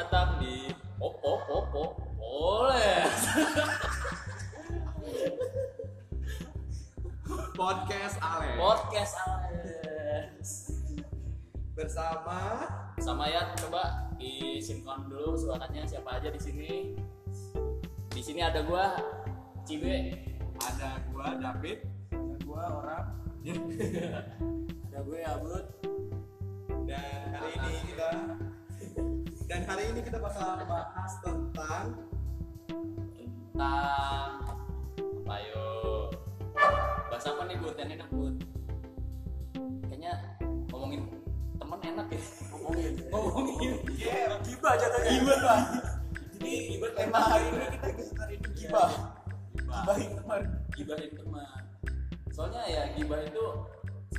datang di Opo Opo boleh. Podcast Ale podcast Alex. Bersama sama ya coba disinkron dulu suaranya. Siapa aja di sini? Di sini ada gua Cibe. Ada gua David, ada gua orang ada gue Abud dan hari ini kita bakal bahas tentang tentang apa yuk bahas apa nih Bud? Yang enak Bud? Kayaknya ngomongin temen enak ya. Ngomongin. Ngomongin. Yeah, gibah jatuhnya. Gibah. Jadi gibah tema hari ini kita ini gibah. Gibahin teman. Gibahin teman. Soalnya ya gibah itu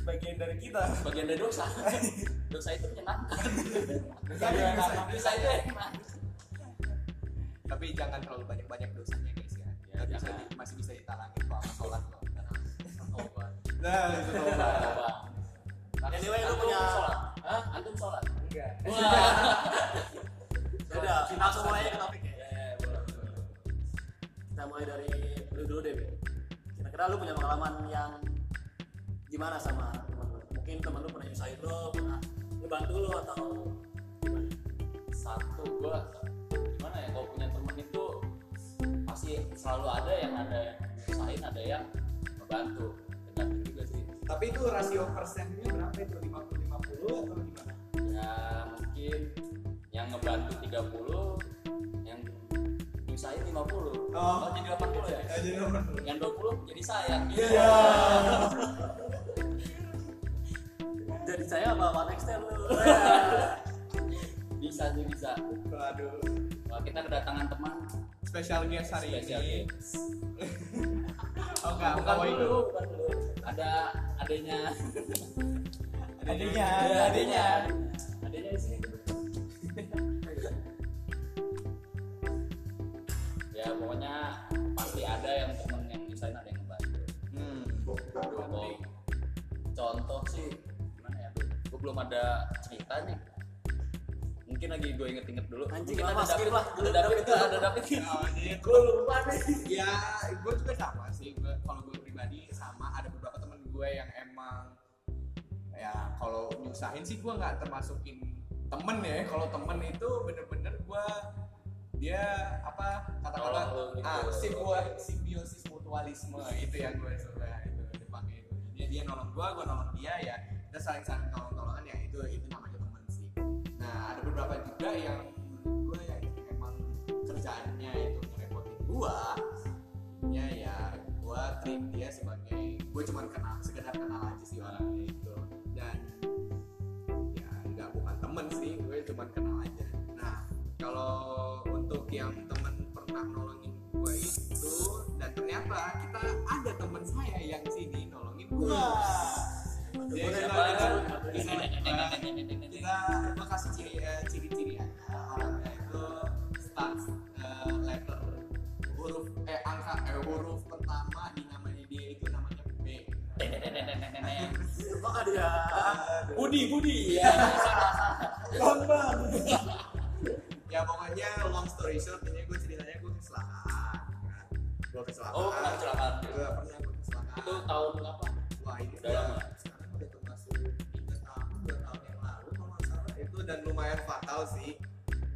sebagian dari kita bagian dari dosa dosa itu menyenangkan Dosa enak. dosa itu enak tapi jangan terlalu banyak-banyak dosanya guys ya. Ya, Nggak bisa di- masih bisa ditalangin kok sama sholat kok. Tobat. Nah, itu tobat. Anyway, lu punya- sholat Hah? antum sholat Enggak. udah langsung mulai ke topik ya Ya, kita mulai dari lu dulu deh kira-kira lu punya pengalaman yang gimana sama teman lu mungkin teman lu pernah nyusahin lu pernah ngebantu lu atau gimana satu gua gimana ya kalau punya temen itu pasti selalu ada yang ada yang usahain ada yang membantu tergantung juga sih Tapi itu rasio persennya berapa itu? 50 50 atau gimana? ya mungkin yang ngebantu 30 yang nyusahin 50 Oh. jadi 80 ya jadi nomor yang 20 jadi sayang Iya. Jadi saya apa one next lu bisa sih bisa Waduh. Wah, kita kedatangan teman Spesial guest hari spesial ini. guest. Oh enggak, bukan mau dulu bukan dulu ada adanya Adanya, Ada adanya. adanya adanya di sini ya pokoknya pasti ada yang temen yang nyusahin ada yang ngebantu Hmm. Aduh, contoh sih belum ada cerita nih. Mungkin lagi gue inget-inget dulu. Anjing, Mungkin lama, ada David lah. ada David tuh ada David Oh, iya. gue lupa nih. Ya gue juga sama sih. Gue kalau gue pribadi sama. Ada beberapa temen gue yang emang ya kalau nyusahin sih gue nggak termasukin temen ya. Kalau temen itu bener-bener gue dia apa kata-kata Nolong lu gitu. ah simbio- simbiosis mutualisme itu yang gue suka itu dipakai. Itu dia dia nolong gue gue nolong dia ya kita saling saling tolong tolongan ya itu itu namanya temen sih. Nah ada beberapa juga yang menurut gue yang emang kerjaannya itu ngerepotin gue ya ya gue treat dia sebagai gue cuman kenal sekedar kenal aja sih orangnya itu. Dan ya nggak bukan temen sih gue cuman kenal aja. Nah kalau untuk yang temen pernah nolongin gue itu dan ternyata kita ada temen saya yang sini nolongin gue Siapa? kita, kita, kita gue kasih ciri eh, ciri-ciri aja orangnya itu start eh, letter huruf eh angka eh huruf pertama di namanya dia itu namanya B kok ada ya. Budi Budi ya Bambang ya pokoknya long story short ini gue ceritanya gue kecelakaan kan? Gue kecelakaan. Oh kecelakaan. Gue pernah gue kecelakaan. Itu tahun apa wah ini udah lama. Lumayan fatal sih.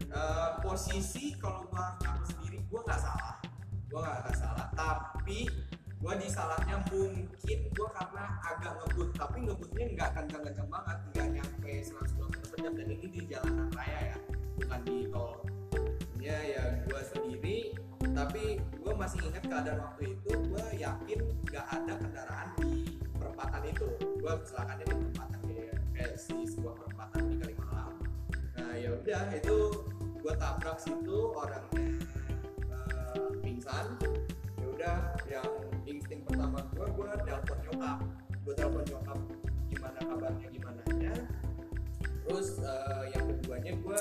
Eh, posisi kalau gue ngaku sendiri gue nggak salah. Gue nggak salah. Tapi gue disalahnya mungkin gue karena agak ngebut. Tapi ngebutnya nggak kencang-kencang banget. Nggak nyampe 100 km per jam. Dan ini di jalanan raya ya. Bukan di tol. Ya ya gue sendiri. Tapi gue masih ingat keadaan waktu itu gue yakin nggak ada kendaraan di perempatan itu. Gue kecelakaannya di perempatan kayak kayak si sebuah perempatan di nah ya udah itu gue tabrak situ orangnya eh, pingsan. Ya udah yang insting pertama gue gue telepon nyokap. Gue telepon nyokap gimana kabarnya gimana nya terus eh, yang keduanya gue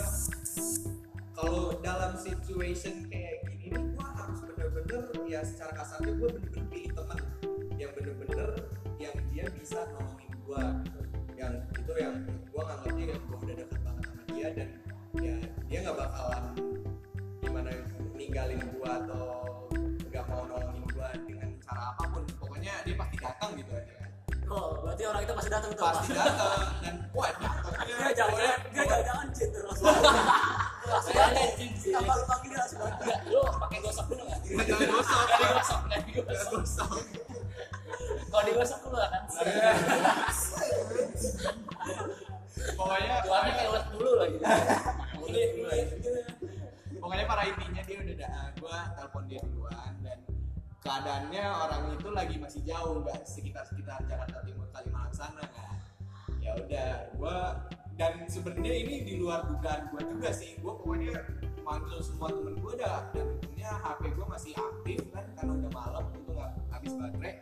kalau dalam situation kayak gini nih gue harus bener-bener ya secara kasarnya gue bener-bener pilih teman yang bener-bener yang dia bisa nolongin gue gitu. Yang itu yang gue nganggapnya yang gue udah dekat banget dia dan ya dia nggak bakalan gimana ninggalin gua atau nggak mau nolongin gua dengan cara apa pun. Pokoknya dia pasti datang gitu aja. Kan oh berarti orang itu masih datang tuh pasti datang dan wah datang dia jangan dia jangan jangan cint terus. Langsung datang tanpa lu panggil dia langsung datang Enggak, lu pakai gosok dulu nggak? Nggak, jangan gosok. Nggak digosok, nggak Nggak digosok. gosok. Kalau digosok dulu kan. Pokoknya Tuannya kayak dulu lagi. Ulit, ulit, gitu. pokoknya para intinya dia udah da gue telepon dia duluan dan keadaannya orang itu lagi masih jauh nggak sekitar sekitar Jakarta Timur Kalimantan sana kan ya udah gue dan sebenarnya ini di luar dugaan gue juga sih gue pokoknya manggil semua temen gue dah dan untungnya HP gue masih aktif kan karena udah malam itu nggak habis baterai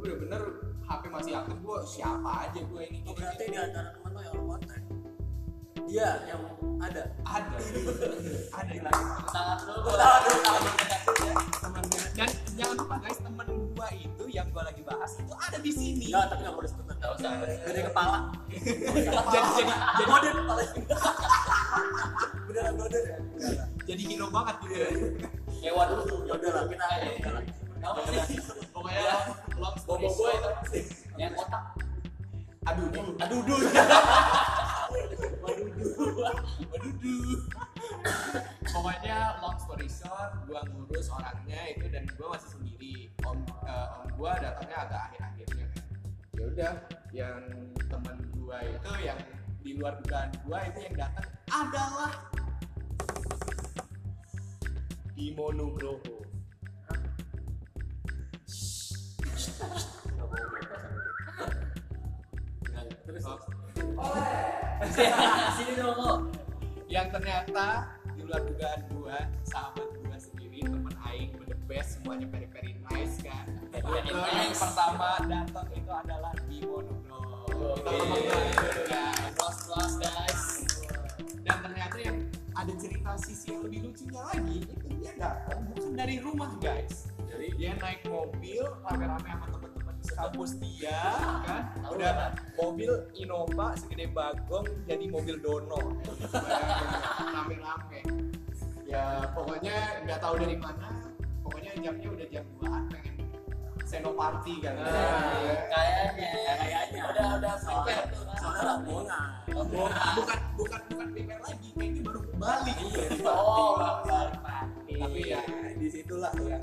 gue udah bener HP masih aktif gue siapa aja gue ini Oh, berarti di antara teman lo yang lo kontak dia yang ada ada ada yang Tangan dulu. Tangan dulu, tangan dulu. dan jangan lupa guys temen gua itu yang gua lagi bahas itu ada di sini Enggak, tapi nggak boleh disebut Nggak usah. Gede kepala. jadi jadi jadi Modern kepala. Beneran modern ya? jadi hero banget gitu ya Hewan dulu. Ya udah lah, kita ya. Apa sih? pokoknya Bobo boy yang kotak. aduh Aduh dulu. aduh pokoknya long story short gua ngurus orangnya itu dan gua masih sendiri om eh, om gua datangnya agak akhir akhirnya kan ya udah yang temen gua itu yang di luar dugaan gua itu yang datang adalah Bimo Sini dong lo. yang ternyata di luar dugaan gua sahabat gua sendiri temen aing the best semuanya very very nice kan yang pertama datang itu adalah Bimo Nugroho kita Oke. ngomong dulu ya guys. dan ternyata yang ada cerita sisi yang lebih lucunya lagi itu dia datang bukan dari rumah guys dia naik mobil rame-rame sama teman-teman kampus dia kan? Udah mobil Innova segede bagong jadi mobil dono. Rame-rame. Ya pokoknya nggak tahu dari mana. Pokoknya jamnya udah jam 2an pengen senoparty kan. Nah, Kayaknya. Kayaknya. Udah udah kan. soalnya rombongan. Bukan bukan bukan prepare lagi. Kayaknya baru balik Oh, balik mati. tapi ya di situlah yang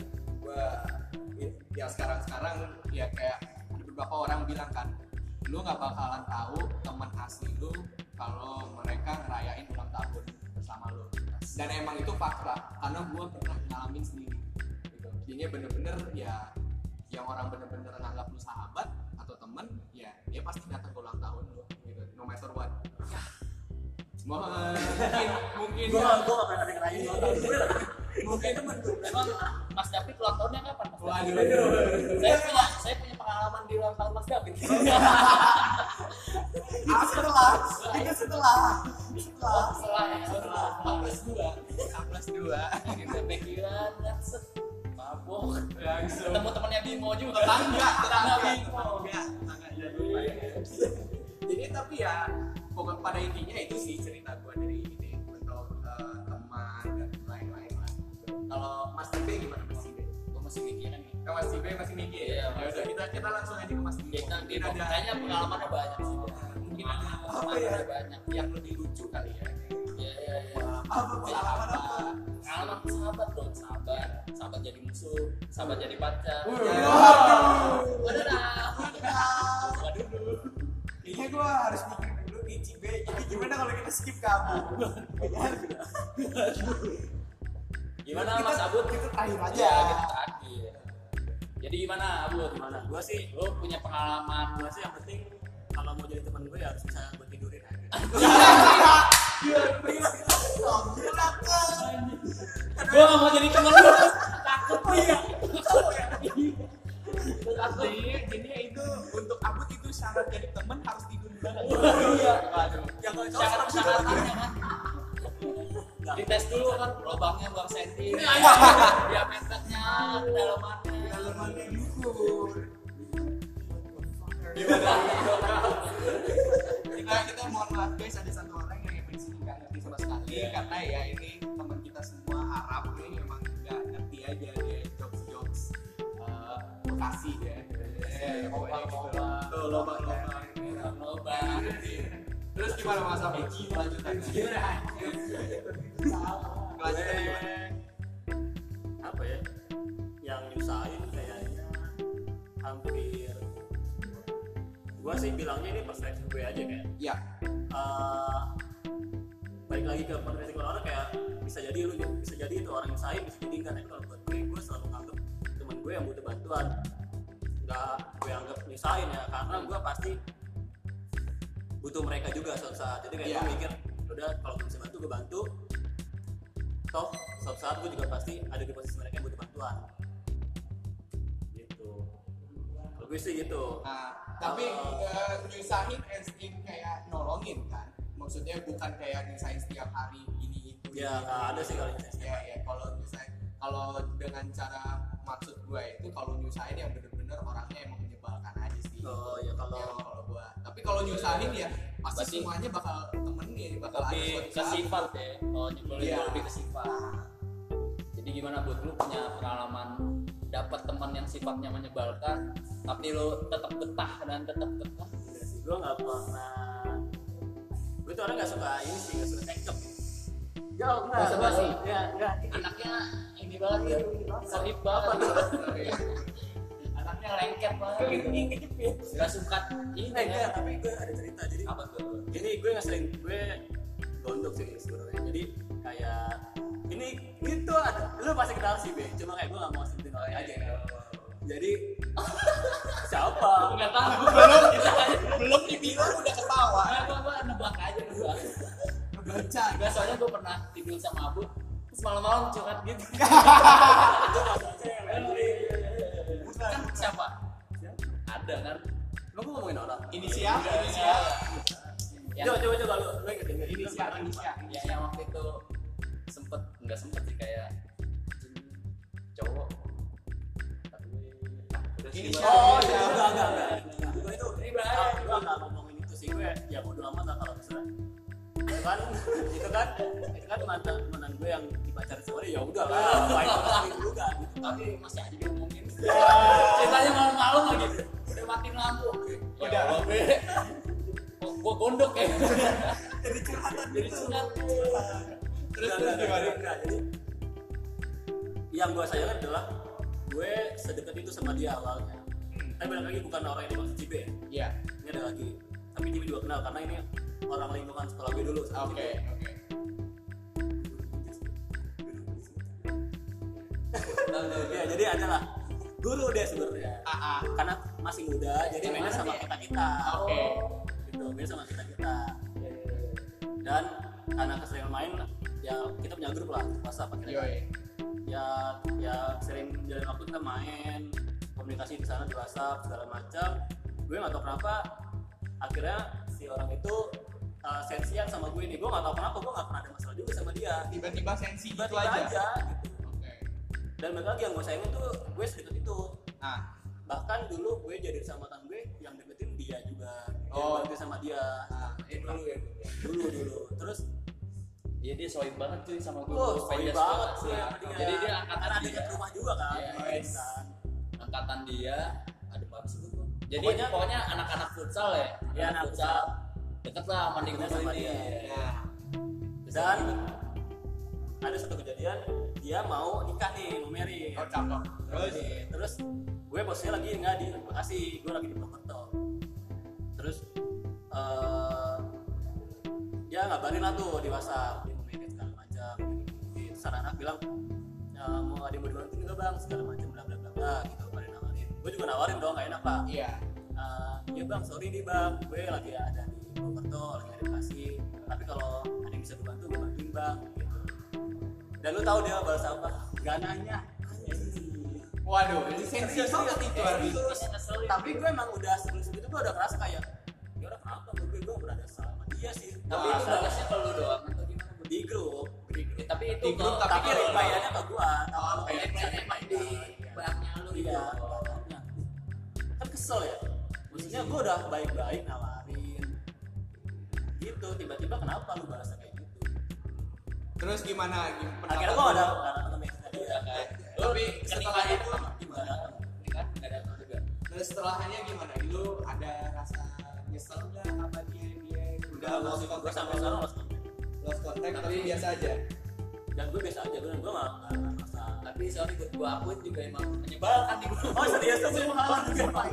ya sekarang sekarang ya kayak ada beberapa orang bilang kan lu nggak bakalan tahu teman asli lu kalau mereka ngerayain ulang tahun bersama lu. Dan emang itu fakta karena gua pernah ngalamin sendiri gitu. Jadinya bener-bener ya yang orang bener-bener nganggap lu sahabat atau temen ya dia pasti datang ke ulang tahun lu gitu. No matter what. Ya. Semua mungkin mungkin Gua gua nggak pernah ngerayain ulang tahun. Mungkin temen tuh Emang Mas David ulang tahunnya kapan? Mas Waduh. Saya punya saya punya pengalaman di ulang tahun Mas David. itu setelah itu setelah setelah Setelah ya, setelah. A plus dua plus dua Kita pikiran kan set mabok. langsung Ketemu temannya Bimo juga. tetangga Tetangga tetangga Bimo. tetangga jadi jadi tapi ya pokok pada intinya itu sih cerita gua dari ini bentuk eh, masih mikirin nih. Mas Tibe masih mikir ya udah kita kita langsung aja ke Mas Tibe Kita mungkin ada Kayaknya pengalamannya banyak sih. mungkin ada apa ya banyak. yang lebih lucu kali ya iya iya. apa pengalaman apa Pengalaman sahabat dong, sahabat. Sahabat jadi musuh, sahabat jadi pacar. Waduh. Waduh dah. Waduh. Kayaknya gue harus mikir dulu nih Cibe Jadi gimana kalau kita skip kamu? Gimana Kita- Mas Abud? Kita terakhir aja Ya, kita terakhir. Jadi gimana Abud? Gimana? Gua sih Lu punya pengalaman gua sih yang penting kalau mau jadi teman gue ya harus bisa gue tidurin aja. Gua gak mau jadi temen lu. Takut iya. Jadi, jadi itu untuk Abut itu syarat jadi teman harus tidur bareng Iya. Waduh. Yang Dites dulu kan lubangnya berapa senti. Diameternya, kedalamannya. Dalamannya diukur kita kita mohon maaf guys ada satu orang yang emang sini nggak ngerti sama sekali Iya. karena ya ini teman kita semua Arab ini emang nggak ngerti aja dia jokes jokes uh, Bekasi ya. Eh, gitu. Tuh lobang-lobang. lobang Terus gimana Mas Abi? Lanjutannya. Kelanjutannya gimana? apa ya? Yang nyusahin kayaknya. Hampir. Gua sih bilangnya ini perspektif gue aja kayak. Ya, eh, balik lagi ke perspektif orang kayak bisa jadi lu bisa jadi itu orang nyusahin bisa jadi enggak. Tapi kalau buat gue gue selalu nganggep teman gue yang butuh bantuan. Nggak gue anggap nyusahin ya karena gue pasti butuh mereka juga suatu saat jadi kayak Iya. gue mikir udah kalau gue bisa bantu gue bantu toh suatu saat gue juga pasti ada di posisi mereka yang butuh bantuan gitu kalau gue sih gitu Nah, tapi eh, nyusahin as in kayak nolongin kan? Maksudnya bukan kayak nyusahin setiap hari ini itu. ya ini, ada sih itu. kalau nyusahin Ya ya kalau nyusahin kalau dengan cara maksud gue itu kalau nyusahin yang bener-bener orangnya emang menyebalkan aja sih. oh ya kalau Ya, kalau gua. Tapi kalau nyusahin ya pasti Berarti- semuanya bakal temenin, bakal ada lebih suatu ke saat. sifat ya. Oh nyebelin Iya. itu lebih ke sifat. Jadi gimana buat lu punya pengalaman dapat teman yang sifatnya menyebalkan tapi lu tetap betah dan tetap betah? Enggak sih, gue nggak pernah. Gue tuh orang nggak suka ini sih nggak suka cekcok. Jauh nggak Nggak suka sih? ya nggak. Anaknya ini banget ya sohib banget anaknya lengket banget gitu nggak suka ini eh ya? Tapi gue ada cerita. Jadi apa tuh? Ini gue nggak sering gue gondok sih sebenarnya. Jadi kayak ini gitu ada lu pasti kenal sih be. Cuma kayak gue nggak mau sebutin orang aja. Jadi siapa? Nggak tahu. Belum belum dibilang udah ketawa. Gua gua nebak aja gua. Baca. Enggak soalnya gua pernah tidur sama Abu. Terus malam-malam curhat gitu. kan siapa? Ada kan? lu gue ngomongin orang Inisial, inisial. Yang, coba coba coba lu lu inget inget Inisial, inisial. ya, yang waktu itu sempet nggak sempet sih kayak cowok Inisial. Oh, iya, enggak, enggak, enggak. Gue itu Ini bahaya. gue enggak ngomongin itu sih gue ya bodo amat lah kalau misalnya itu kan itu kan itu kan mantan mantan gue yang dipacarin sama dia ya udah lah ngapain ngomongin juga gitu. Tapi masih aja diomongin. Ceritanya malam-malam lagi udah matiin lampu Udah. Kok gua gondok ya. Jadi curhatan jadi curhat. Terus terus gimana? jadi yang gue sayangkan adalah gue sedekat itu sama dia awalnya. Tapi balik lagi bukan orang yang dimaksud Cibe ya? Iya. ini ada lagi. Tapi Cibe juga kenal karena ini orang lingkungan sekolah gue dulu Oke, oke. ya jadi adalah guru deh sebenarnya AA. karena masih muda jadi mainnya sama kita kita Oke. gitu mainnya sama kita kita dan karena keseringan main ya kita punya grup lah WhatsApp akhirnya Yoi. ya ya sering jalan waktu kita main komunikasi di sana di WhatsApp segala macam gue nggak tahu kenapa akhirnya si orang itu uh, sensian sama gue nih gue nggak tahu kenapa gue nggak pernah ada masalah juga sama dia Tiba-tiba sensi gitu tiba-tiba aja. aja gitu Oke. dan balik lagi yang gue sayangin tuh gue sedekat itu Nah, bahkan dulu gue jadi sama temen gue yang deketin dia juga Oh. oh. sama dia nah, eh dulu ya dulu dulu terus Iya dia sohib banget cuy sama gue. oh sorry banget sih sama dia Jadi dia angkatan karena dia. rumah juga kan Iya, yes. kan Angkatan dia. Ada apa sih gue? Jadi Pokoknya- pokoknya, anak-anak futsal ya. Iya, anak futsal. Deket lah sama di Deket rumah sama ini. dia. nah. dan ada satu kejadian dia mau nikah nih mau marry Oh, cakep. Terus terus gue posisinya lagi nggak di Bekasi gue lagi di Purwokerto terus eh dia ngabarin lah tuh di WhatsApp dia mau married segala macam gitu. terus anak-anak bilang ya, mau ada yang mau dibantuin nggak bang segala macam bla bla bla bla gitu pada nawarin gue juga nawarin dong gak enak lah iya. Eh, ya bang sorry nih bang gue lagi ada di Purwokerto lagi ada Bekasi tapi kalau ada yang bisa gue bantu gue bantuin bang gitu. Dan lu tahu dia balas apa? Gak nanya. Waduh, ini sensi Serius, banget itu tapi gue emang udah sebelum segitu gue udah ngerasa kayak ya udah kenapa gue? Gue berada sama dia sih. Tapi itu balasnya kalau doang atau gimana? Di grup. Di grup. Tapi itu Di grup, kalau- tapi kalau- reply-nya ke gua tahu Oh, kayak reply-nya misalnya emang reply di baknya lu gitu. iya kan kesel ya. Maksudnya gua udah baik-baik nawarin gitu tiba-tiba kenapa lu balasnya kayak gitu? Terus gimana Gim- pendapat akhirnya gua ada ada ketemu kan. Tapi Lu setelah itu gimana nikah nggak ada juga. terus setelahnya gimana? Lu ada rasa nyesel nggak apa dia dia udah lost gue contact sampai sama sekarang lost contact. Lost contact tapi Tapi- biasa aja? Dan gue biasa aja gue gue nggak merasa. Tapi sorry buat gua akuin juga emang menyebalkan nih gua. oh serius? tuh gue pengalaman juga.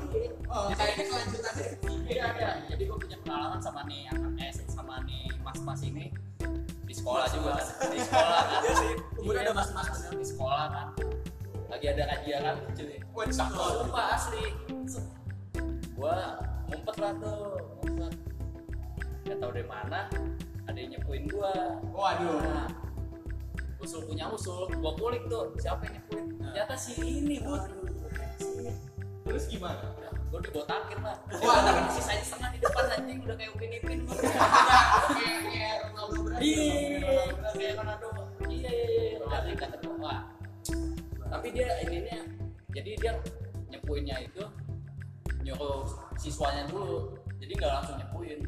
Oh kayaknya kelanjutannya? Iya ada. Jadi gue punya pengalaman sama nih anak S nih mas-mas ini di sekolah juga di sekolah kan. Iya sih, umurnya Iya, ada mas-mas. bener, di sekolah kan. Lagi ada kajian kan cuy. Wah, sumpah asli. Gua ngumpet lah tuh, ngumpet. Gak tau dari mana ada yang nyepuin gua. waduh Nah, usul punya usul, gua kulik tuh siapa yang nyepuin. Ternyata si ini bu. terus gimana Gue dibotakin lah. Wah. Wah, sisanya setengah di depan anjing udah kayak Upin Ipin. kayak kayak Ronaldo Brazil. Iya, kayak Ronaldo. Iya, iya, iya. Kata gua, wah. Tapi dia ininya, jadi dia nyepuinnya itu nyuruh siswanya dulu. Jadi nggak langsung nyepuin.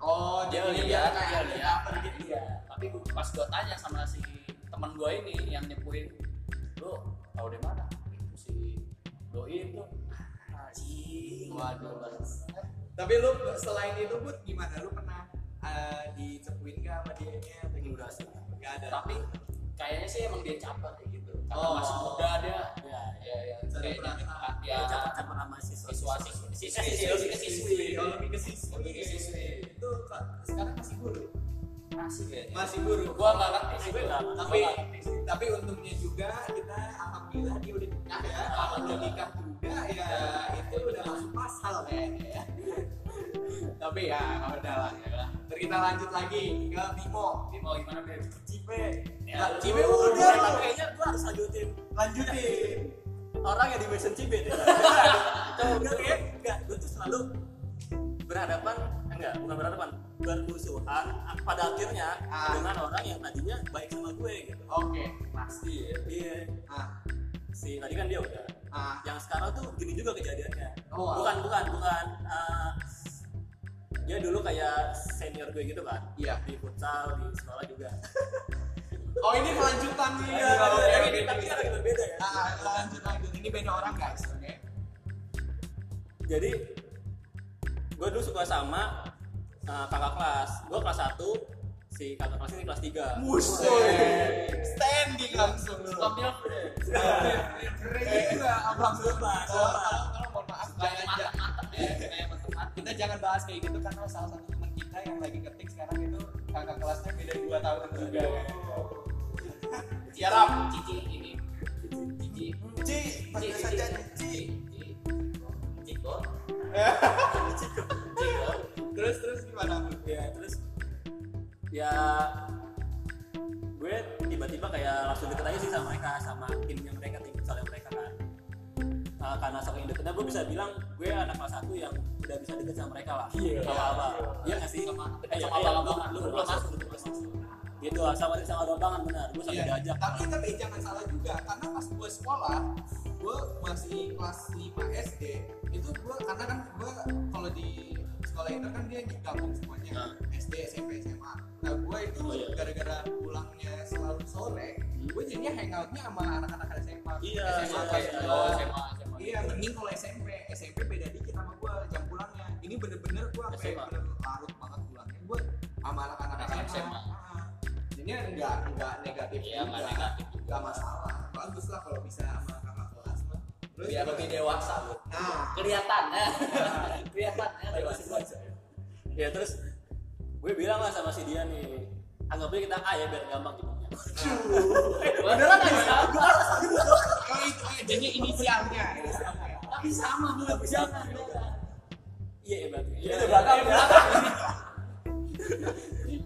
oh Dia lihat, dia ada lihat. cover gitu Iya. Tapi pas gua tanya sama si teman gua ini yang nyepuin, lu tahu dari mana? Itu si doi itu. Waduh. tapi lu selain itu bud gimana lu pernah eh, dicepuin gak sama dia nya atau gimana. Nggak ada tapi kayaknya sih emang dia capek kayak gitu karena Oh. masih muda dia ya ya ya kayaknya ya ya campur sama siswa siswa siswi siswi siswi Oh, lebih ke siswi. Lebih ke siswi. Itu sekarang masih guru. Masih kayaknya Masih guru. gua nggak ngerti sih Gue nggak, Tapi Gua tapi untungnya juga kita alhamdulillah dia udah nikah ya. Udah nikah juga ya. Itu udah masuk pasal kayaknya ya. Tapi ya nggak ada lah ya. lah. Kita lanjut lagi ke Bimo. Bimo gimana Bim? Cipe. Ya, Cipe Udah, udah. tapi kayaknya gue harus lanjutin Lanjutin. orang yang di mention Cibet ya. Tuh, enggak kayak enggak, gue tuh selalu berhadapan enggak, bukan berhadapan, bermusuhan pada akhirnya Ah. dengan orang yang tadinya baik sama gue gitu. Oke. pasti ya Iya. Nah, Si tadi kan dia udah. ah. Yang sekarang tuh gini juga kejadiannya. Oh, bukan, bukan, bukan. eh, dia dulu kayak senior gue gitu kan. Iya. Di futsal, di sekolah juga. Oh ini kelanjutan nih. Iya, ya. iya, Yang iya, ini tapi kan berbeda ya. Ah, lanjut lanjut. Ini beda orang guys. Oke. jadi gue dulu suka sama uh, kakak kelas. Gue kelas 1 si kakak kelas ini kelas 3 Buset. Standing langsung. Deh Keren juga abang Coba, Kalau mohon maaf jangan ya kita jangan bahas kayak gitu karena salah satu teman kita yang lagi ketik sekarang itu kakak kelasnya beda 2 tahun juga. siap cici ini. Cici. Ci, Ci, panggil Ci, saja Ci. Terus terus gimana ya terus ya gue tiba-tiba kayak langsung deket aja sih sama mereka sama timnya mereka tim misalnya mereka kan Uh, karena saking deketnya gue bisa bilang gue anak kelas 1 yang udah bisa deket sama mereka lah Iya. sama abang iya nggak sih Sama- Eh, sama iya, abang-abangan. lu Lu belum masuk masuk. lu belum masuk gitu sama sama abang-abangan benar gue sampai Iya. diajak Tapi tapi jangan salah juga karena pas gue sekolah gue masih kelas 5 SD itu gue karena kan gue kalau di sekolah itu kan dia digabung semuanya Nah. SD SMP SMA nah gue itu Oh, iya. gara-gara pulangnya selalu sore gue jadinya hangoutnya sama anak-anak SMA Iya, SMA iya, iya. gitu. Oh, SMA, SMA. iya mending kalau SMP SMP beda dikit sama gue jam pulangnya ini bener-bener gue sampai SMA. bener larut banget pulangnya gue sama anak-anak Anak SMA, SMA. Ah. jadinya enggak enggak negatif Iya, nggak juga. negatif juga. nggak masalah bagus lah kalau bisa sama biar lebih dewasa bu. Nah kelihatan. Ya kelihatan. Ya dewasa. ya terus gue bilang lah sama si dia nih anggapnya kita A ya biar gampang nyebutnya beneran aja oh itu eh, jadi inisialnya. Tapi sama bu. Jangan iya ya berarti. Iya, iya, belakang iya, ya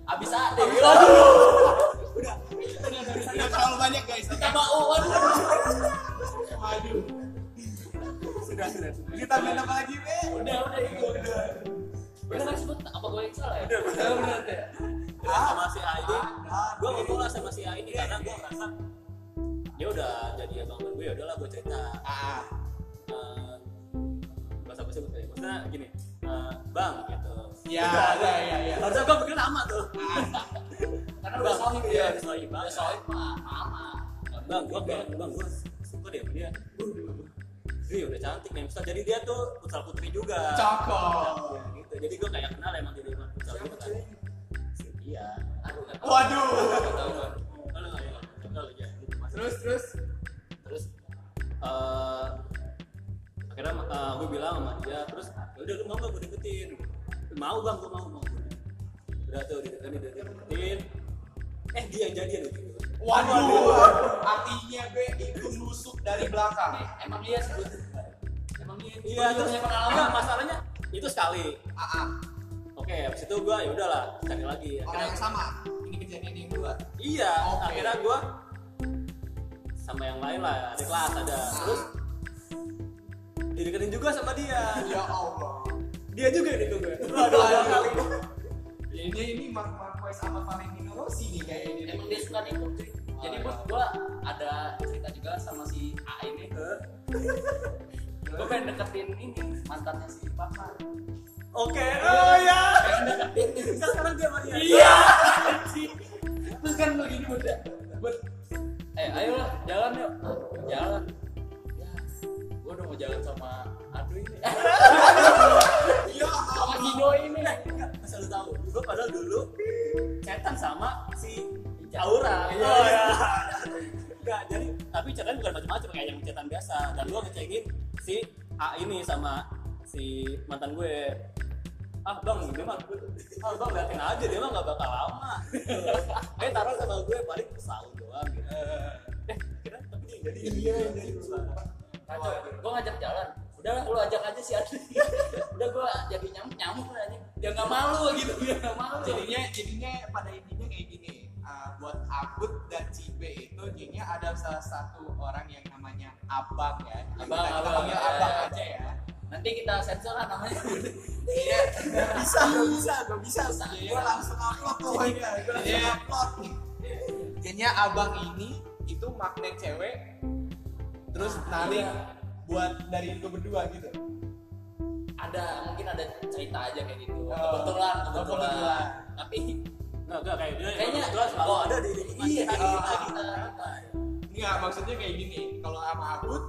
abis ada udah. Terlalu banyak guys. Kita mau waduh. Waduh sudah sudah kita main apa lagi be? Udah udah itu udah. Bener nggak sih Bu? apa gue yang salah ya? Udah, bener. bener deh Udah sama si A ini. Ah, gue ngomong lah sama si A ini karena gue ngerasa dia udah jadi abang gue ya udahlah gue cerita. Ah Eh, bahasa apa sih maksudnya? Gini eh, bang gitu. Ya ya ya ya. harusnya gue pikir nama tuh. Kan karena udah sohib iya ya. Udah sohib udah sohib mah mama bang gua bang bang gua suka deh dia dia udah cantik nih Ustaz. jadi dia tuh putra putri juga. Cakep. Ya, gitu. Jadi gua kayak kenal emang dia emang putra siapa putri ceweknya? Iya. Aduh, nggak tahu. waduh. Nggak tahu gua. kalau nggak ya kenal aja gitu terus terus? Terus eh akhirnya uh, gue bilang sama dia terus "Ya udah lu mau gak gue deketin? Mau bang gue mau mau. Udah tuh dideketin dideketin eh dia yang jadian gitu waduh. Artinya be itu nusuk dari belakang. Nih, emang iya sebut emang iya. Iya Gua terus? punya enggak pengalaman. Masalahnya itu sekali. Ah, ah. oke habis itu gue ya udahlah cari lagi. Orang akhirnya yang sama? Ini kejadian yang dua iya Oke. akhirnya gue sama yang lain lah di kelas ada. Terus dideketin juga sama dia. Ya Allah. Dia juga yang gue aduh dua kali ini ini Mark Marquez sama Valentino Rossi nih kayaknya ini emang dia suka nikung cuy jadi buat gua ada cerita juga sama si A ini gua pengen deketin ini mantannya si Papa. Oke, oh ya. pengen deketin Kan sekarang dia dia. iya. Terus kan begini udah buat eh ayo lah jalan yuk. Jalan. Ya. Gua udah mau jalan sama Adu ini ya sama Gino ini Enggak, asal lu tahu. Gue padahal dulu chatan sama si Aura. Iya, Oh iya. ya. Enggak, jadi tapi chatan bukan macam-macam kayak yang chatan biasa. Dan gue ngecekin si A ini sama si mantan gue. Ah bang, dia mah ah bang liatin aja dia mah gak bakal lama. Eh taruh sama gue paling setahun doang gitu. Eh kira tapi jadi Iya, jadi kacau gue ngajak jalan udah lu ajak aja si Adi udah gue jadi nyamuk nyamuk lah ini dia nggak malu gitu dia nggak malu. Jadinya jadinya pada intinya kayak gini. Uh, buat Abud dan Cibe itu jadinya ada salah satu orang yang namanya Abang ya. Jadi Abang, kita, Abang, panggil ya. Abang aja ya. Nanti kita sensor lah namanya. Iya. Nggak bisa nggak bisa. Nggak bisa. gue langsung upload pokoknya gue langsung Iya. upload. Jadinya Abang ini itu magnet cewek terus narik buat dari lu berdua gitu ada mungkin ada cerita aja kayak gitu Oh. kebetulan Oh, kebetulan kebetulan. tapi Enggak, enggak kayak dia Kayaknya- kebetulan selalu ada di lingkungan Iya, kita, iya, kita, iya. kita. Enggak, maksudnya kayak gini. Kalau sama Abud,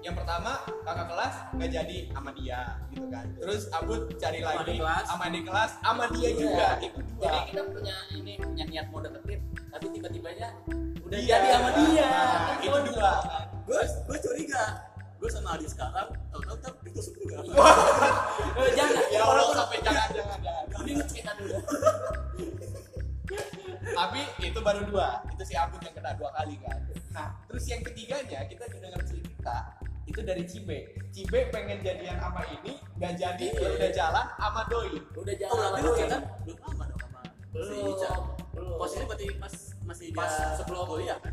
yang pertama kakak kelas nggak jadi sama dia, gitu kan. Terus Abud cari Sama lagi sama adik kelas, sama dia Iya. juga. Itu dua. jadi kita punya ini punya niat mau deketin tapi tiba-tibanya udah Iya. jadi sama dia Nah, itu dua. gue gue curiga gue sama Adi sekarang tahu-tahu tahu itu juga Eh, jangan Ya Allah, sampai jangan, jangan, jangan. ini lu cerita dulu Tapi itu baru dua. Itu si Abud yang kena dua kali kan. Nah, terus yang ketiganya kita dengar cerita itu dari Cibe. Cibe pengen jadian sama ini, nggak jadi, ya udah jalan sama Doi. udah oh jalan berarti sama dia. chatan belum lama dong sama si belum Ica belum posisinya berarti pas masih dia Pas sebelum- kuliah kan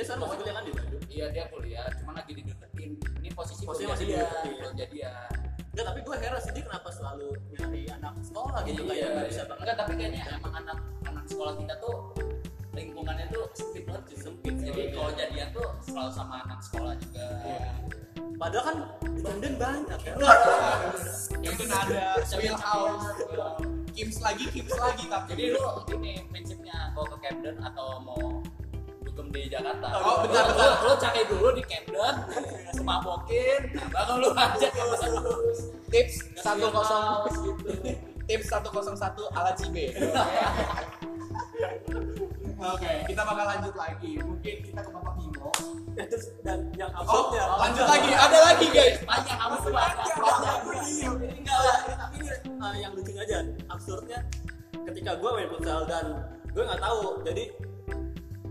dia sekarang masih kuliah kan di Bandung? Iya dia kuliah cuman lagi dideketin. Ini posisi Posisi masih jadian dideketin. belum jadian. Enggak, tapi gue heran sih dia kenapa selalu nyari anak sekolah gitu? Iya, kayak nggak bisa iya. banget. Enggak tapi kayaknya emang anak anak sekolah kita tuh lingkungannya tuh sempit banget sih. Sempit jadi Iya. kalau jadian tuh selalu sama anak sekolah juga. Iya. padahal kan di Camden banyak ya. Mungkin ada Wheelhouse, Kims lagi, Kims lagi tapi. jadi lu ini prinsipnya kalau ke Camden atau mau dugem di Jakarta Oh, bentar, lu- bentar. lu, lu cari dulu di Camden semabokin nah baru lu ajak ke tips ke 101 Wheelhouse gitu tips 101 ala Cibe. Oke, kita bakal lanjut lagi. Mungkin kita ke Bapak Bimo. terus dan yang Oh, absurdnya lanjut lagi. Ada lagi, guys. banyak kamu tuh banyak enggak lah tapi ini uh, yang lucunya aja absurdnya ketika gue main futsal dan gue nggak tahu jadi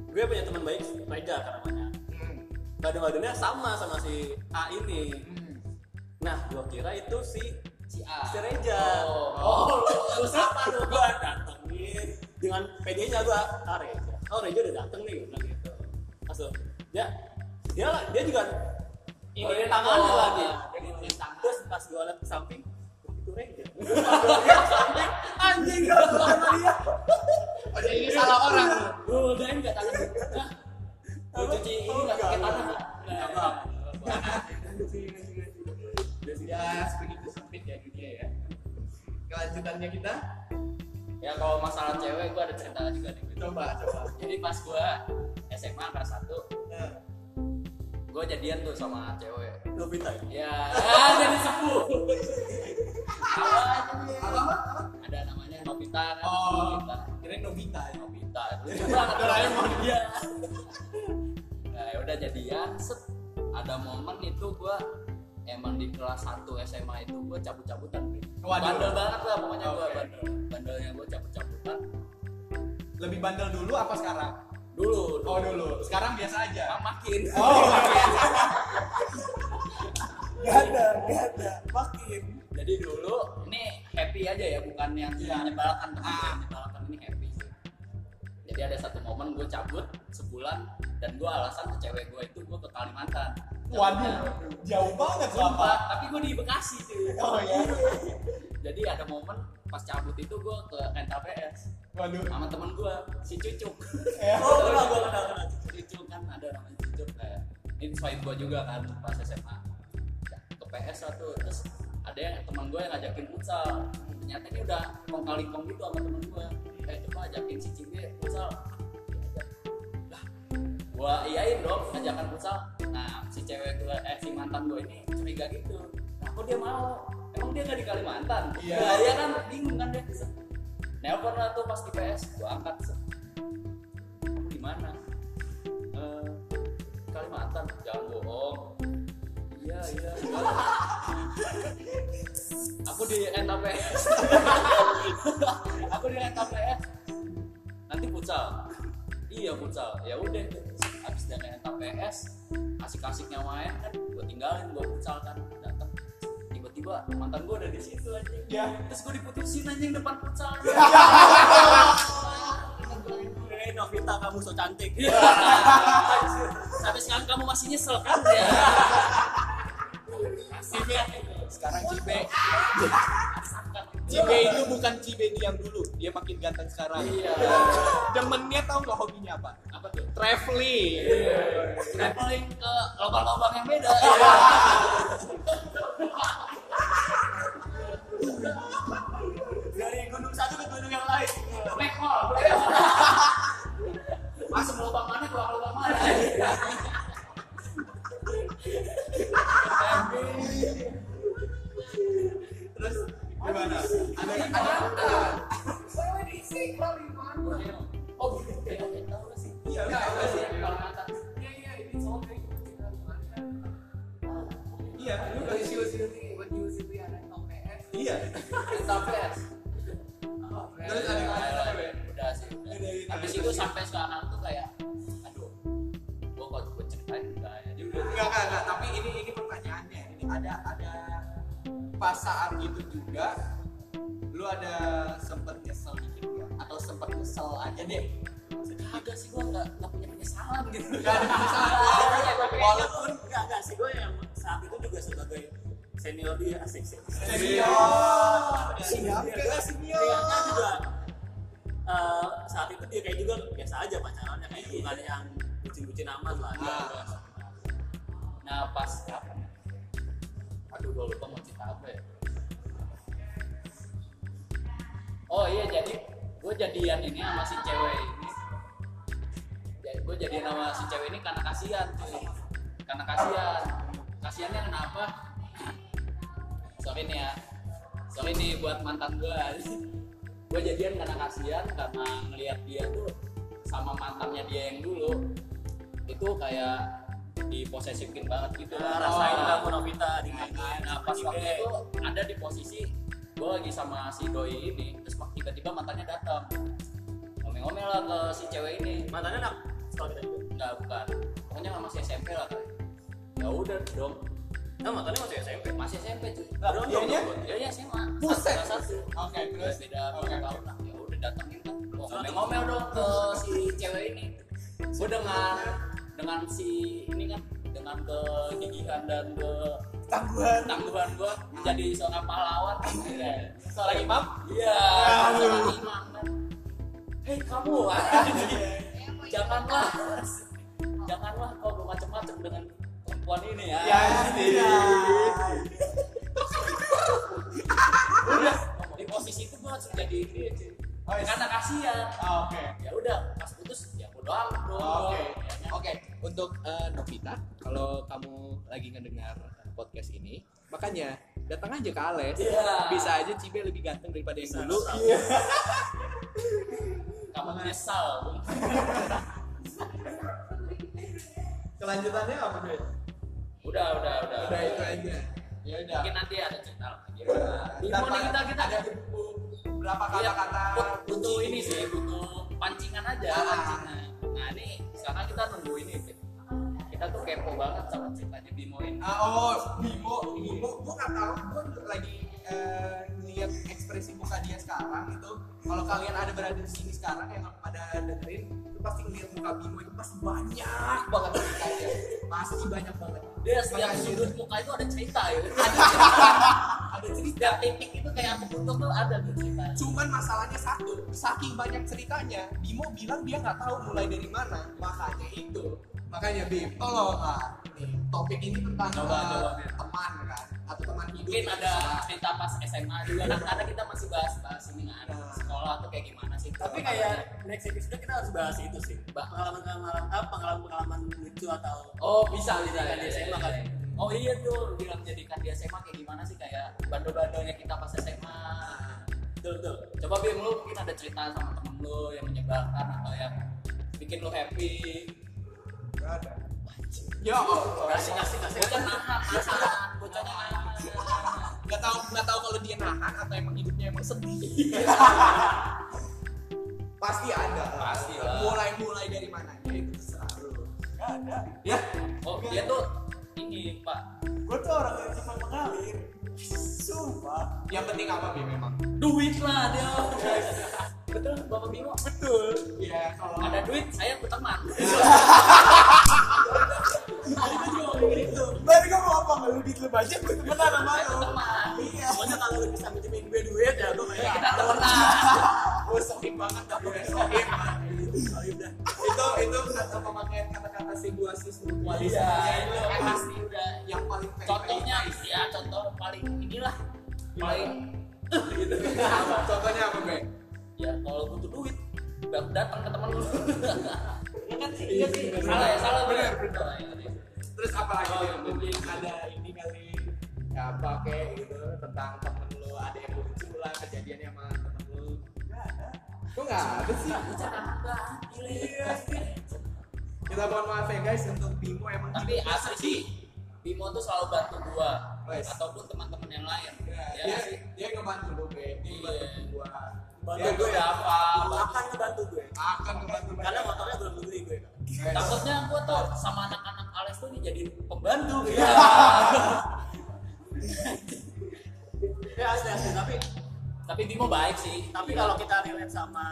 gue punya teman baik Reza kan namanya. Hmm. badan-badannya sama sama si A ini. Hmm. nah gue kira itu si si A. si Reza. Oh, oh lu, lu siapa lu gue datengin. Dengan PD-nya gue ah Reza. Oh Reza udah dateng nih gue bilang gitu. Langsung dia dia dia juga ini Oh, tangannya nengok. lagi. Tangan. terus pas gue liat ke samping "Oh, itu ke samping, anjing gak sama dia Jadi ini salah orang. lu udahin nggak tangan Hah? lu cuci ini nggak pakai tangan nggak? Apa? Ya, sebegitu sempit ya dunia ya. Kelanjutannya kita. ya kalau masalah cewek gue ada cerita juga nih Coba, coba. jadi pas gue SMA kelas 1 Nah, gue jadian tuh sama cewek Nobita ya ah, jadi sepuh Apa apa apa? ada namanya Nobita kan Oh, Nobita kirain Nobita ya. Nobita Doraemon. dia nah ya udah jadian set ada momen itu gua emang di kelas 1 SMA itu gua cabut-cabutan bandel banget lah pokoknya gua Oke. bandel bandelnya gua cabut-cabutan Lebih bandel dulu apa sekarang? dulu Oh dulu. Sekarang biasa aja. Ah, makin Oh, Gak ada, gak ada Makin jadi dulu ini happy aja ya bukan yang Iya. menyebalkan tapi Ah. menyebalkan ini happy jadi ada satu momen gue cabut sebulan dan gue alasan ke cewek gue itu gue ke Kalimantan waduh, jauh banget Sumpah, tapi gue di Bekasi tuh. Oh ya. Jadi ada momen pas cabut itu gue ke rental PS Waduh. sama temen gue si Cucuk. Oh kenal gue kenal kenal Cucuk kan ada namanya Cucuk kayak invite gue juga kan pas SMA. Ya, Ke PS satu terus ada yang teman gue yang ngajakin futsal. Ternyata ini udah kong kali kong gitu sama temen gue. Kayak coba ajakin si Cibe futsal. Lah, gua iyain dong ajakan futsal. Nah, si cewek gue eh si mantan gue ini curiga gitu. Nah, kok dia mau? Emang dia gak di Kalimantan? Iya. Nah, dia kan bingung kan dia. Nelpon lah tuh pas di PS, gua angkat. di mana? "Eh, Kalimantan, jangan bohong. Iya, iya. Aku di rental PS. Aku di rental PS. Nanti futsal. Iya futsal. Ya udah. Habis dari rental PS, asik-asiknya main kan, gue tinggalin gue futsal kan, datang. Tiba-tiba mantan gue ada di situ aja. Ya. Terus gue diputusin anjing depan futsal. Eh Novita kamu so cantik Iya. Sampai sekarang kamu masih nyesel kan ya? Cibe. Sekarang Cibe. Cibe itu bukan Cibe yang dulu. Dia makin ganteng sekarang. Iya. Demennya tahu nggak hobinya apa? Apa tuh? Traveling. Traveling ke lubang-lubang yang beda. Dari gunung satu ke gunung yang lain Black hole, black gue jadian karena kasihan karena ngelihat dia tuh sama mantannya dia yang dulu. Itu kayak diposesifin banget gitu ah, nah, rasain oh, kamu Novita di nah, nah pas gitu. waktu itu ada di posisi gue lagi sama si doi ini terus tiba-tiba mantannya datang. Ngomel-ngomel lah ke si cewek ini. Mantannya anak sekolah kita juga? Enggak bukan. Pokoknya masih SMP lah kan ya udah dong nah mantannya masih SMP masih SMP cuy. Dong, dianya? dong, dong. dianya SMA Buset. satu Oke, terus. beda Oke. tahun lah. Ya udah datengin kan Gua ngomel-ngomel dong ke si cewek ini. Gue dengan dengan si ini kan dengan kegigihan dan ke Tangguhan. tangguhan gue menjadi seorang pahlawan. Seorang imam. iya. Seorang imam kan. Hei kamu janganlah. Janganlah kau bermacam-macam dengan perempuan ini ya Ya, iya. udah di posisi itu gue langsung jadi ini cuy. Oh, iya. karena kasihan Ah, Oke. ya udah pas putus ya bodo amat dong Oke. Ya kan? Oke, untuk eh, Novita, kalau kamu lagi ngedengar podcast ini, makanya datang aja ke Ales. Iya. Bisa aja Cibe lebih ganteng daripada yang dulu. Iya. kamu nyesal. Kelanjutannya apa, Bre? udah udah udah. Udah itu aja. Ya udah. mungkin nanti ada cerita lagi. Bimo nih kita kita. ada berapa Iya, kata-kata. but- butuh ini sih butuh pancingan aja Ah. pancingan. Nah ini sekarang kita nunggu ini kita tuh kepo banget sama ceritanya Bimo ini. Ah, oh, Bimo, Bimo, gua nggak tahu, gua lagi eh, lihat ekspresi muka dia sekarang itu. Kalau kalian ada berada di sini sekarang yang pada dengerin, itu pasti ngeliat muka Bimo itu pasti banyak banget ceritanya, pasti banyak banget. dia setiap sudut muka itu ada cerita ya Ada cerita. setiap titik itu kayak aku butuh tuh ada tuh cerita Cuman masalahnya satu, saking banyak ceritanya, Bimo bilang dia nggak tahu mulai dari mana. Makanya itu, makanya Bim, tolong ah, nih, topik ini tentang Coba, eh, coba, teman kan, atau teman hidup. mungkin ada bisa- cerita pas SMA juga kan karena kita masih bahas bahas ini kan Nah. sekolah tuh kayak gimana sih Tapi kayak next episode kita harus bahas itu sih. Pengalaman pengalaman apa pengalaman pengalaman lucu atau Oh bisa bisa ya, di SMA ya, kan? Oh iya tuh bilang jadikan di SMA kayak gimana sih kayak bandel-bandelnya kita pas SMA. betul betul. Coba Bim lu mungkin ada cerita sama temen lu yang menyebalkan atau yang bikin lu happy. Nggak ada. Ya Allah. Kasih kasih kasih. Bocah nahan, bocahnya nahan. nggak tahu nggak tahu kalau dia nahan atau emang hidupnya emang sedih pasti ada. Pasti lah. mulai mulai dari mana ya itu terserah lu nggak ada ya Oh dia tuh ini Pak Gue tuh orang yang cuma mengalir. Sumpah. yang penting apa bi memang duit lah dia. Betul Bapak Bimo? Betul. ya kalau Ada duit saya berteman. Tadi gue juga ngomong gitu. Gue mau apa? Lu duit lu banyak, gue temenan sama lu. Iya. Pokoknya kalau lu bisa minjemin gue duit ya gue Ya, kayak kita temenan. gue sohim banget gue sohim Oh udah. itu itu kata pemakaian kata-kata Iya, Ya, itu pasti udah yang paling contohnya ya contoh paling inilah paling gitu contohnya apa be ya kalau butuh duit dat- datang ke teman lu ya kan sih Iya iya sih sih, salah ya salah bener, bener iya, iya. Terus apa lagi Oh, iya, mungkin ada ini kali ya apa kayak gitu tentang temen lu ada yang lucu lah kejadiannya sama temen nggak ada kok nggak ada sih? Gile. kita mohon maaf ya guys untuk Bimo emang tapi asli sih. Bimo tuh selalu bantu gua Wes. ataupun teman-teman yang lain. Ya, ya dia, dia ngebantu lu be dia Iya. ngebantu gua Bantu Ya, gue. udah apa? Akan ngebantu gue. akan ngebantu Karena motornya belum beli gue. Guys, takutnya gua tuh sama anak-anak Alex tuh nih jadi pembantu. Gitu Ya asli asli. Tapi tapi Bimo baik sih. Tapi Iya. kalau kita relate sama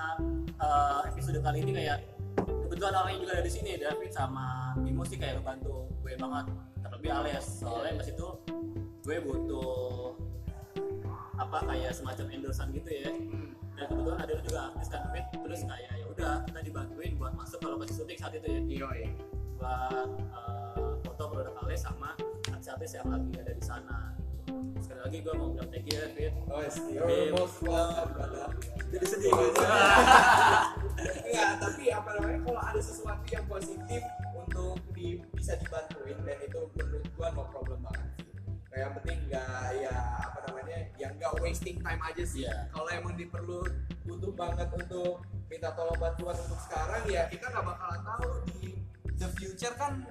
eh, episode kali ini kayak kebetulan orangnya juga ada di sini David sama Bimo sih kayak ngebantu gue banget. Terlebih alias soalnya pas itu gue butuh apa kayak semacam endorsean gitu ya dan kebetulan ada juga artis kan David terus kayak ya udah kita dibantuin buat masuk ke lokasi syuting saat itu ya. Iya, iya. buat eh, foto produk alias sama artis-artis yang lagi ada di sana. Sekali lagi gue mau bilang thank you ya David Oh. You're most welcome, jadi sedih gitu Enggak, tapi apa namanya kalau ada sesuatu yang positif untuk di, bisa dibantuin dan itu menurut gua no problem banget yang penting nggak ya apa namanya yang nggak wasting time aja sih. Iya. Kalau emang diperlu butuh banget untuk minta tolong bantuan untuk sekarang ya kita nggak bakalan tahu di the future kan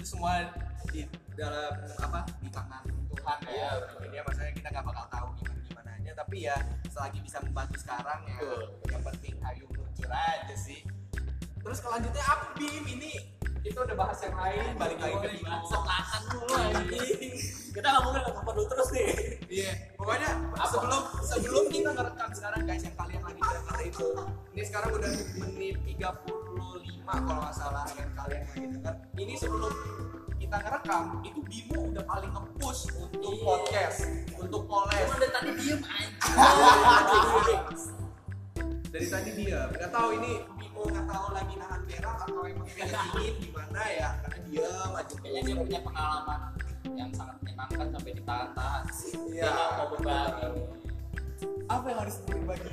semua di dalam apa di tangan Tuhan ya. Iya, Jadi ya maksudnya kita nggak bakal tahu gimana gimananya tapi ya selagi bisa membantu sekarang ya Betul. yang penting ayo muncul aja sih terus kelanjutnya apa Bim ini kita udah bahas yang lain balik lagi. ke Bimo setakan dulu anjing. Kita nggak mungkin nggak perlu terus nih. Iya pokoknya sebelum sebelum kita ngerekam sekarang guys yang kalian lagi dengar itu ini sekarang udah menit 35 kalau nggak salah yang kalian lagi dengar ini sebelum kita ngerekam itu Bimo udah paling nge-push untuk Iya. podcast untuk poles. Cuma dari tadi diem anjing dari tadi dia. Nggak tahu ini Bimo nggak tahu lagi nahan berak atau emang dia dingin gimana ya? Karena diam aja kayaknya dia punya pengalaman yang sangat menyenangkan sampai ditahan-tahan. Iya. dia nggak mau berbagi apa yang harus dibagi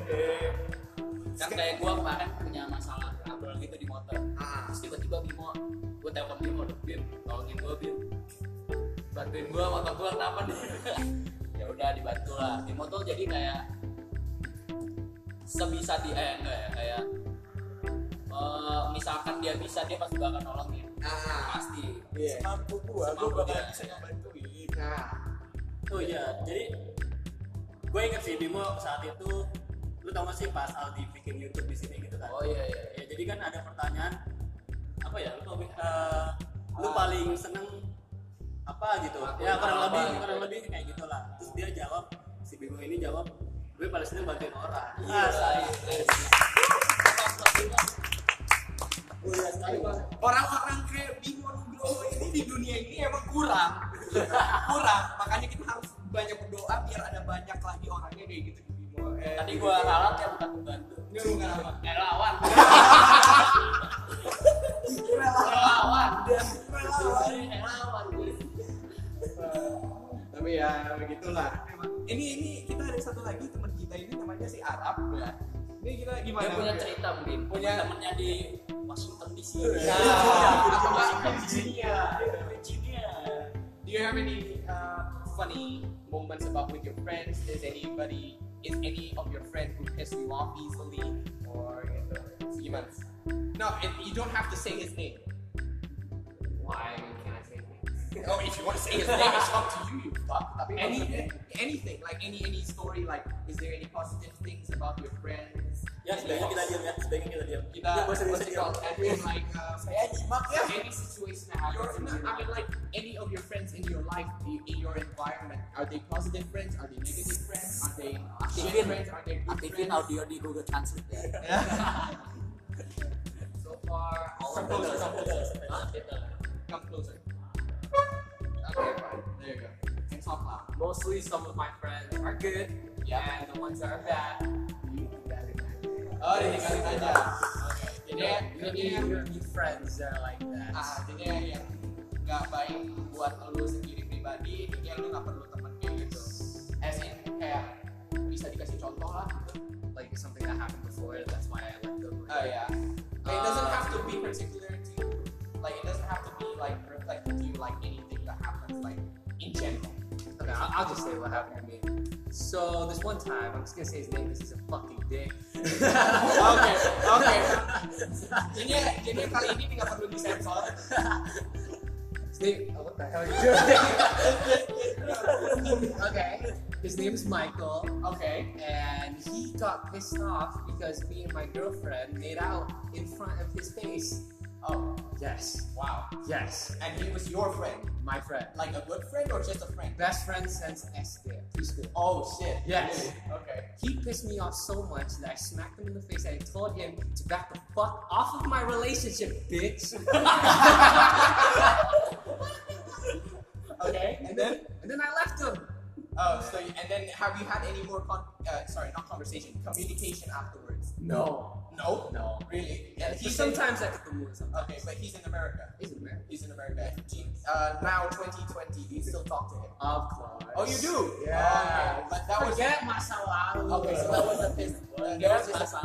kan kayak gua kemarin punya masalah trouble gitu di motor. Ah. Terus tiba-tiba Bimo gua telepon Bimo udah Bim tolongin gua Bim. Bantuin gua motor gua kenapa nih? Ya udah dibantu lah. Bimo tuh jadi kayak sebisa dia eh enggak ya kayak eh, misalkan dia bisa dia pasti bakal nolongin ah pasti iya Mampu gua, gua Semampu bakal dia. bisa ngebantuin. nah Oh iya, jadi gue inget sih Bimo saat itu lu tau gak sih pas Aldi bikin YouTube di sini gitu kan? oh iya iya Ya, jadi kan ada pertanyaan apa ya? Lu, tau, eh, lu paling seneng apa gitu? Aku ya kurang lebih gitu. kurang lebih kayak gitulah. Terus dia jawab si Bimo ini jawab gue paling seneng bantuin orang. iya. Ah, bang. orang-orang kayak Bimo Nugroho ini di dunia ini emang kurang. Kurang makanya kita harus banyak berdoa biar ada banyak lagi orangnya kayak gitu di Bimo. Eh, tadi gua ralat ya bukan pembantu. Ini bukan apa relawan relawan relawan gue. Tapi ya begitulah ini ini kita ada satu lagi teman kita ini namanya si Arab ya ini kita gimana dia punya Ya? cerita mungkin punya temennya di Washington DC Ya, atau Washington Virginia Virginia. Do you have any uh, funny moments about with your friends? Is anybody is any of your friend who piss you off easily or gitu? Gimana? No, it, you don't have to say his name. Why Oh, if you want to say his name, it's up to you. You fuck. Tapi any anything like any any story like is there any positive things about your friends? Ya sebaiknya kita diam ya, sebaiknya kita diam. Kita Ya, gua serius what's it called? I mean like um, Saya nyimak ya. any situation that happens in I mean like any of your friends in your life in your environment are they positive friends are they negative friends are they shit friends are they good friends audio di Google Translate ya. So far, all Come of closer, come closer. Come closer okay fine there you go and talk loud Mostly, some of my friends are good, Yeah. and the ones that are bad, you tinggalin aja. oh okay jadi ya don't, you don't jadi need, ya you don't friends that are like that. ah jadi ya yang nggak baik buat lu sendiri pribadi jadi ya lu nggak perlu temen kayak gitu as in kayak bisa dikasih contoh lah gitu like something that happened before. That's why I let go. Oh yeah. it doesn't have to be particular to you. Like it doesn't have to be like reflected to you like anything that happens like in general. Okay, I'll, I'll just say what happened to me. So this one time, I'm just gonna say his name because he's a fucking dick. Oke, oke. Jadi jadi kali ini nggak perlu disensor. His name. Oh, what the hell are you doing? okay. His name is Michael, Oke. and he got pissed off because me and my girlfriend made out in front of his face. Oh, Yes, wow. yes, And he was your friend, my friend, like a good friend or just a friend? best friend since SD preschool. Oh shit. Yes. Okay. He pissed me off so much that I smacked him in the face and I told him to back the fuck off of my relationship, bitch. Okay. And then. and then I left him. Oh, so you- and then have you had any more con? Uh, sorry, not conversation. Communication afterwards. No. No. No. Really? He he's sometimes I could move sometimes. Okay, but he's in America. He's in America. He's in America. He- Uh, now 2020. Do you still talk to him? Of course. Oh, you do? Yeah. Okay, but that was. Forget masa lalu. Okay, so that was a piss. Uh, that was just a.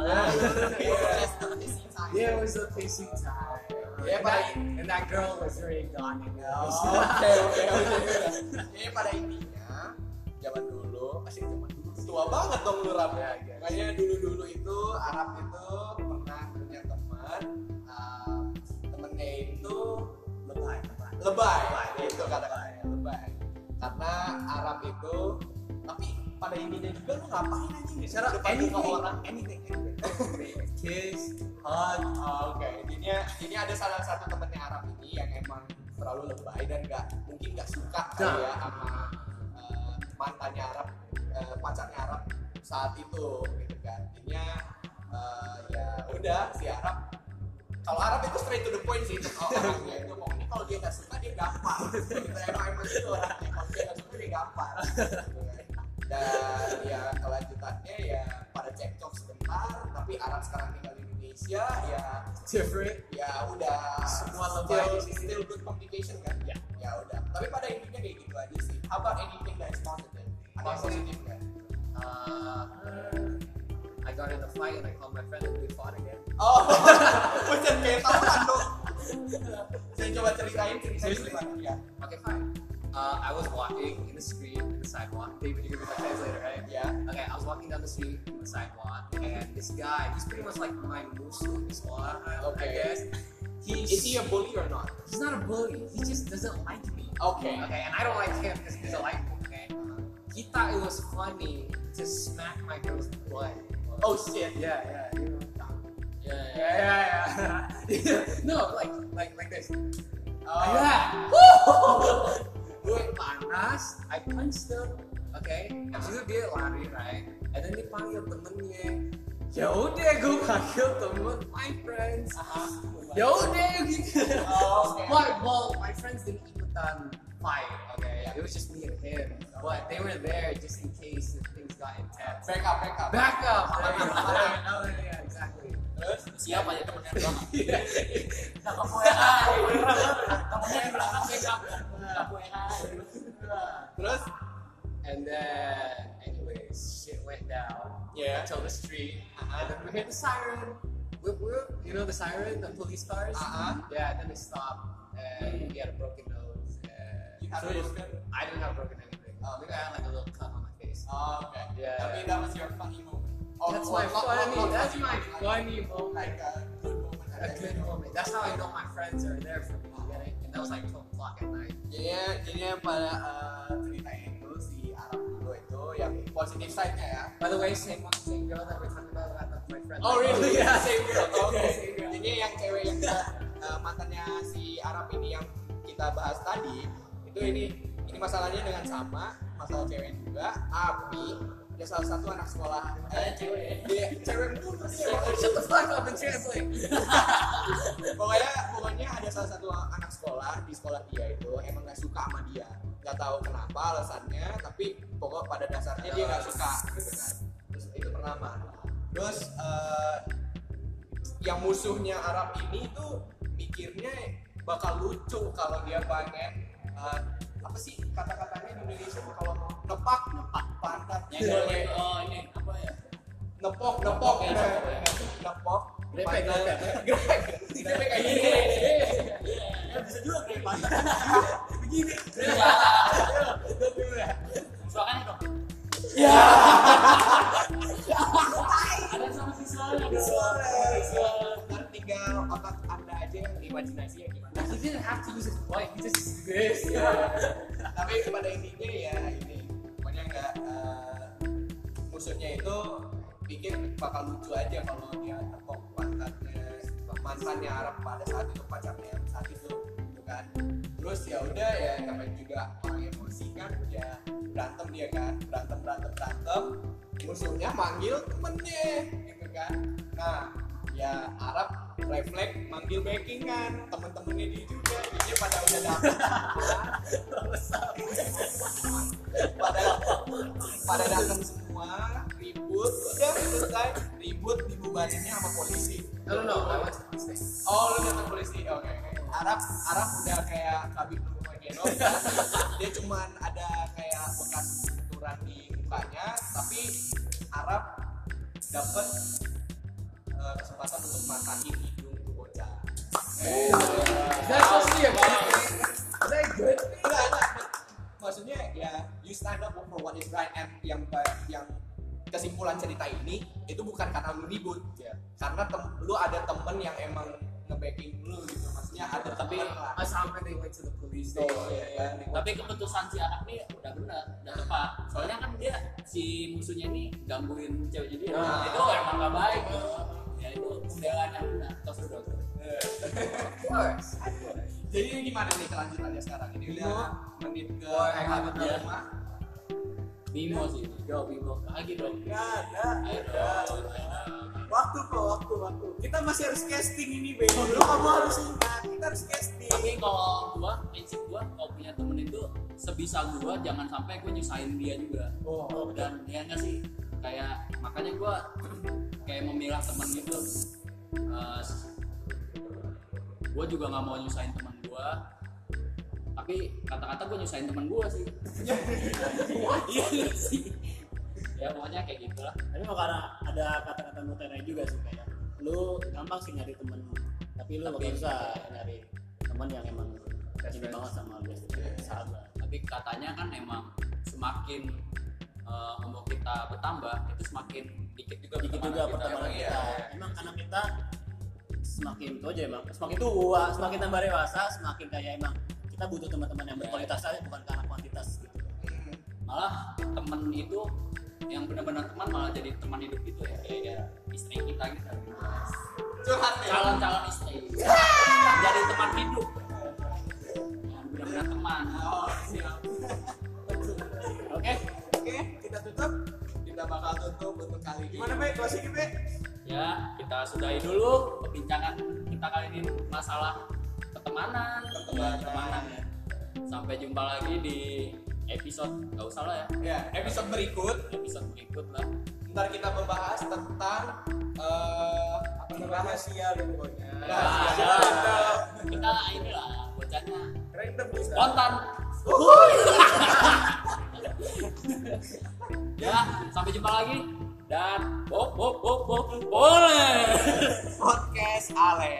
it was just a pissing time. Yeah, it was a pacing time. Yeah, and, but that, and that girl was already gone. you know. Oh, Oke oke oke. Jadi pada intinya zaman dulu, masih zaman. Tua banget dong lu Ram. Ya, ya. Makanya dulu dulu itu Arab itu pernah punya teman, uh, temennya itu Lebay, lebay. lebay, itu kata-katanya lebay. Karena Arab itu, tapi pada intinya juga lu ngapain aja nih? Secara Anything. orang, anything, anything. Kiss, hug. Oh, Oke, intinya ini ada salah satu temennya Arab ini yang emang terlalu lebay dan nggak mungkin nggak suka kali Nah. ya sama eh, mantannya Arab, pacarnya Arab saat itu gitu kan. Intinya eh, ya udah si Arab. Kalau Arab itu straight to the point sih kalau orangnya itu pokoknya kalau dia nggak suka dia gampar. Gitu emang emang itu orangnya kalau dia nggak suka dia gampar. Dan ya kelanjutannya ya pada cekcok sebentar tapi Arab sekarang tinggal di Indonesia ya Different. ya udah Semua still, lebay di sini. still good communication kan. Ya. Ya udah. Tapi pada intinya kayak gitu aja sih. How about anything that is positive yang uh, I got in a fight and I called my friend and we fought again. Oh, kayak tahuan dong. Saya coba ceritain ceritain Seriously? gimana ya. Okay, fine. Uh, I was walking in the street, in the sidewalk. David, you're gonna be my translator, right? Yeah. Okay, I was walking down the street in the sidewalk, and this guy, he's pretty much like my musuh in sekolah, I- I Okay. guess. He's, Is he a bully or not? he's not a bully. He just doesn't like me. Okay. Okay, and I don't like him because he doesn't like me. He thought it was funny to smack my girl's butt. Oh shit. Yeah, yeah, you know. Ya, ya. Yeah, yeah, yeah. no, like, like, like this. Oh. Yeah. Gue panas, I punched him, okay. Habis itu dia lari, right? And then dia panggil temennya. Ya udah, gue panggil temen, my friends. Ya udah gitu. Oh, okay. But well, my friends didn't ikutan fight, okay. It was just me and him. But they were there just in case if things got intense. Back up, back up. Back up. Oh, yeah, exactly. Terus siapa ya temennya doang Tangkap WA. Temennya di belakang pegang. Tangkap WA. terus And then, anyways, shit went down Yeah. until the street, Uh-huh. and then we heard the siren. Whoop, you know the siren, the police cars. Uh-huh. Yeah, then they stopped, and he had a broken nose. You And have so broken. I didn't have broken anything. Oh, I think I had like a little cut on my face. Oh, okay. Yeah. Tapi that was your funny moment. Oh, that's my funny. that's my funny moment. Like a good moment. A good moment. That's how I know my friends are there for me. And that was like 12 o'clock at night. Jadi, jadi yang pada uh, ceritain dulu si Arab dulu itu yang positive side-nya ya. By the way, same same girl that we're talking about, that my friend. Oh really? Yeah. same girl. Girl. Jadi yang cewek yang uh, mantannya si Arab ini yang kita bahas tadi itu ini ini masalahnya dengan sama masalah cewek juga, tapi dia salah satu anak sekolah eh, cewek ya? dia cewek mulu dia. Shut the fuck up and translate. pokoknya pokoknya ada salah satu anak sekolah di sekolah dia itu emang nggak suka sama dia nggak tahu kenapa alasannya tapi pokok pada dasarnya dia nggak suka gitu kan terus itu pertama terus eh, yang musuhnya Arab ini tuh mikirnya bakal lucu kalau dia pengen eh, apa sih kata-katanya di Indonesia tuh kalau nepak nepak pantat yang boleh oh ini apa ya nepok nepok ya, nepok ya. nepok Grepek, grepek. Grepek. Grepek kayak gini Ya bisa juga pantat. Begini. suaranya dong Ada sama siswanya. Ntar tinggal otak anda aja yang imajinasi yang gimana He didn't have to use his butt. He just this. tapi pada intinya ya ini pokoknya nggak eh, musuhnya itu pikir bakal lucu aja kalau dia tepok pantatnya mantannya Arab pada saat itu pacarnya saat itu gitu kan terus ya udah ya namanya juga orang emosi kan ya berantem dia kan berantem berantem berantem musuhnya manggil temennya gitu kan nah ya Arab refleks manggil backing kan temen-temennya dia juga. Dia pada udah dapet. Pada pada datang semua ribut udah selesai ribut dibubarinnya sama polisi. No, no, no. Oh lu datang polisi oke oke. Arab Arab udah kayak kabin Nurmagedon dia cuman ada kayak bekas benturan di mukanya tapi Arab dapat eh, kesempatan untuk matahin hidung tuh bocah. Eh, Is that supposed to be a good? Enggak enggak. Maksudnya ya you stand up for what is right and yang yang kesimpulan cerita ini itu bukan karena lu ribut. Yeah. karena tem, lu ada temen yang emang nge-backing lu gitu. Maksudnya ada Tapi- lah. Pas sampai they went to the police Oh, station. iya, iya. tapi keputusan si anak nih udah benar udah tepat. Soalnya kan dia si musuhnya ini gangguin ceweknya dia. Nah. itu emang gak baik. tuh ya itu pembelaan yang benar Of course. jadi ini gimana nih kelanjutannya sekarang ini udah menit ke Oh, empat lima. Bimo sih Go, Bimo. lagi dong Gak ada. Waktu kok, waktu, waktu. Kita masih harus casting ini, Bego. Lu kamu harus ingat, kita harus casting. tapi kalau gua prinsip gua kalau punya temen itu sebisa gua jangan sampai gua nyusahin dia juga Oh, dan ya enggak sih kayak makanya gua kayak memilah teman gitu. Eh, gua juga nggak mau nyusahin teman gua. Tapi kata-kata gua nyusahin teman gua sih. Iya nggak sih ya pokoknya kayak gitulah. Tapi emang karena ada kata-kata mutiara juga sih kayak lu gampang sih nyari temen tapi lu Tapi- bakal susah nyari temen yang emang Best banget sama best friend, sahabat. Tapi katanya kan emang semakin eh, umur kita bertambah itu semakin dikit juga dikit juga pertemanan kita. iya, kita. Iya. emang karena kita semakin itu aja emang. Semakin tua semakin tambah dewasa semakin kayak emang kita butuh teman-teman yang berkualitas aja bukan karena kuantitas gitu. Malah temen itu yang benar-benar teman malah jadi teman hidup gitu ya kayak istri kita gitu. Curhat ya calon-calon istri. Jadi teman hidup. Yang benar-benar teman. Oh siap. Oke oke kita tutup. Kita bakal tutup untuk kali ini. Gimana be? Closing be? Ya kita sudahi dulu perbincangan kita kali ini. Masalah pertemanan pertemanan ya. Sampai jumpa lagi di episode nggak usah lah ya. Ya episode berikut. Episode berikut lah. Ntar kita membahas tentang eh apa namanya? Rahasia lu pokoknya. Rahasia. Kita inilah bocahnya. Random bisa. Spontan ya sampai jumpa lagi. Dan bop bop bop bop boleh. Podcast Ale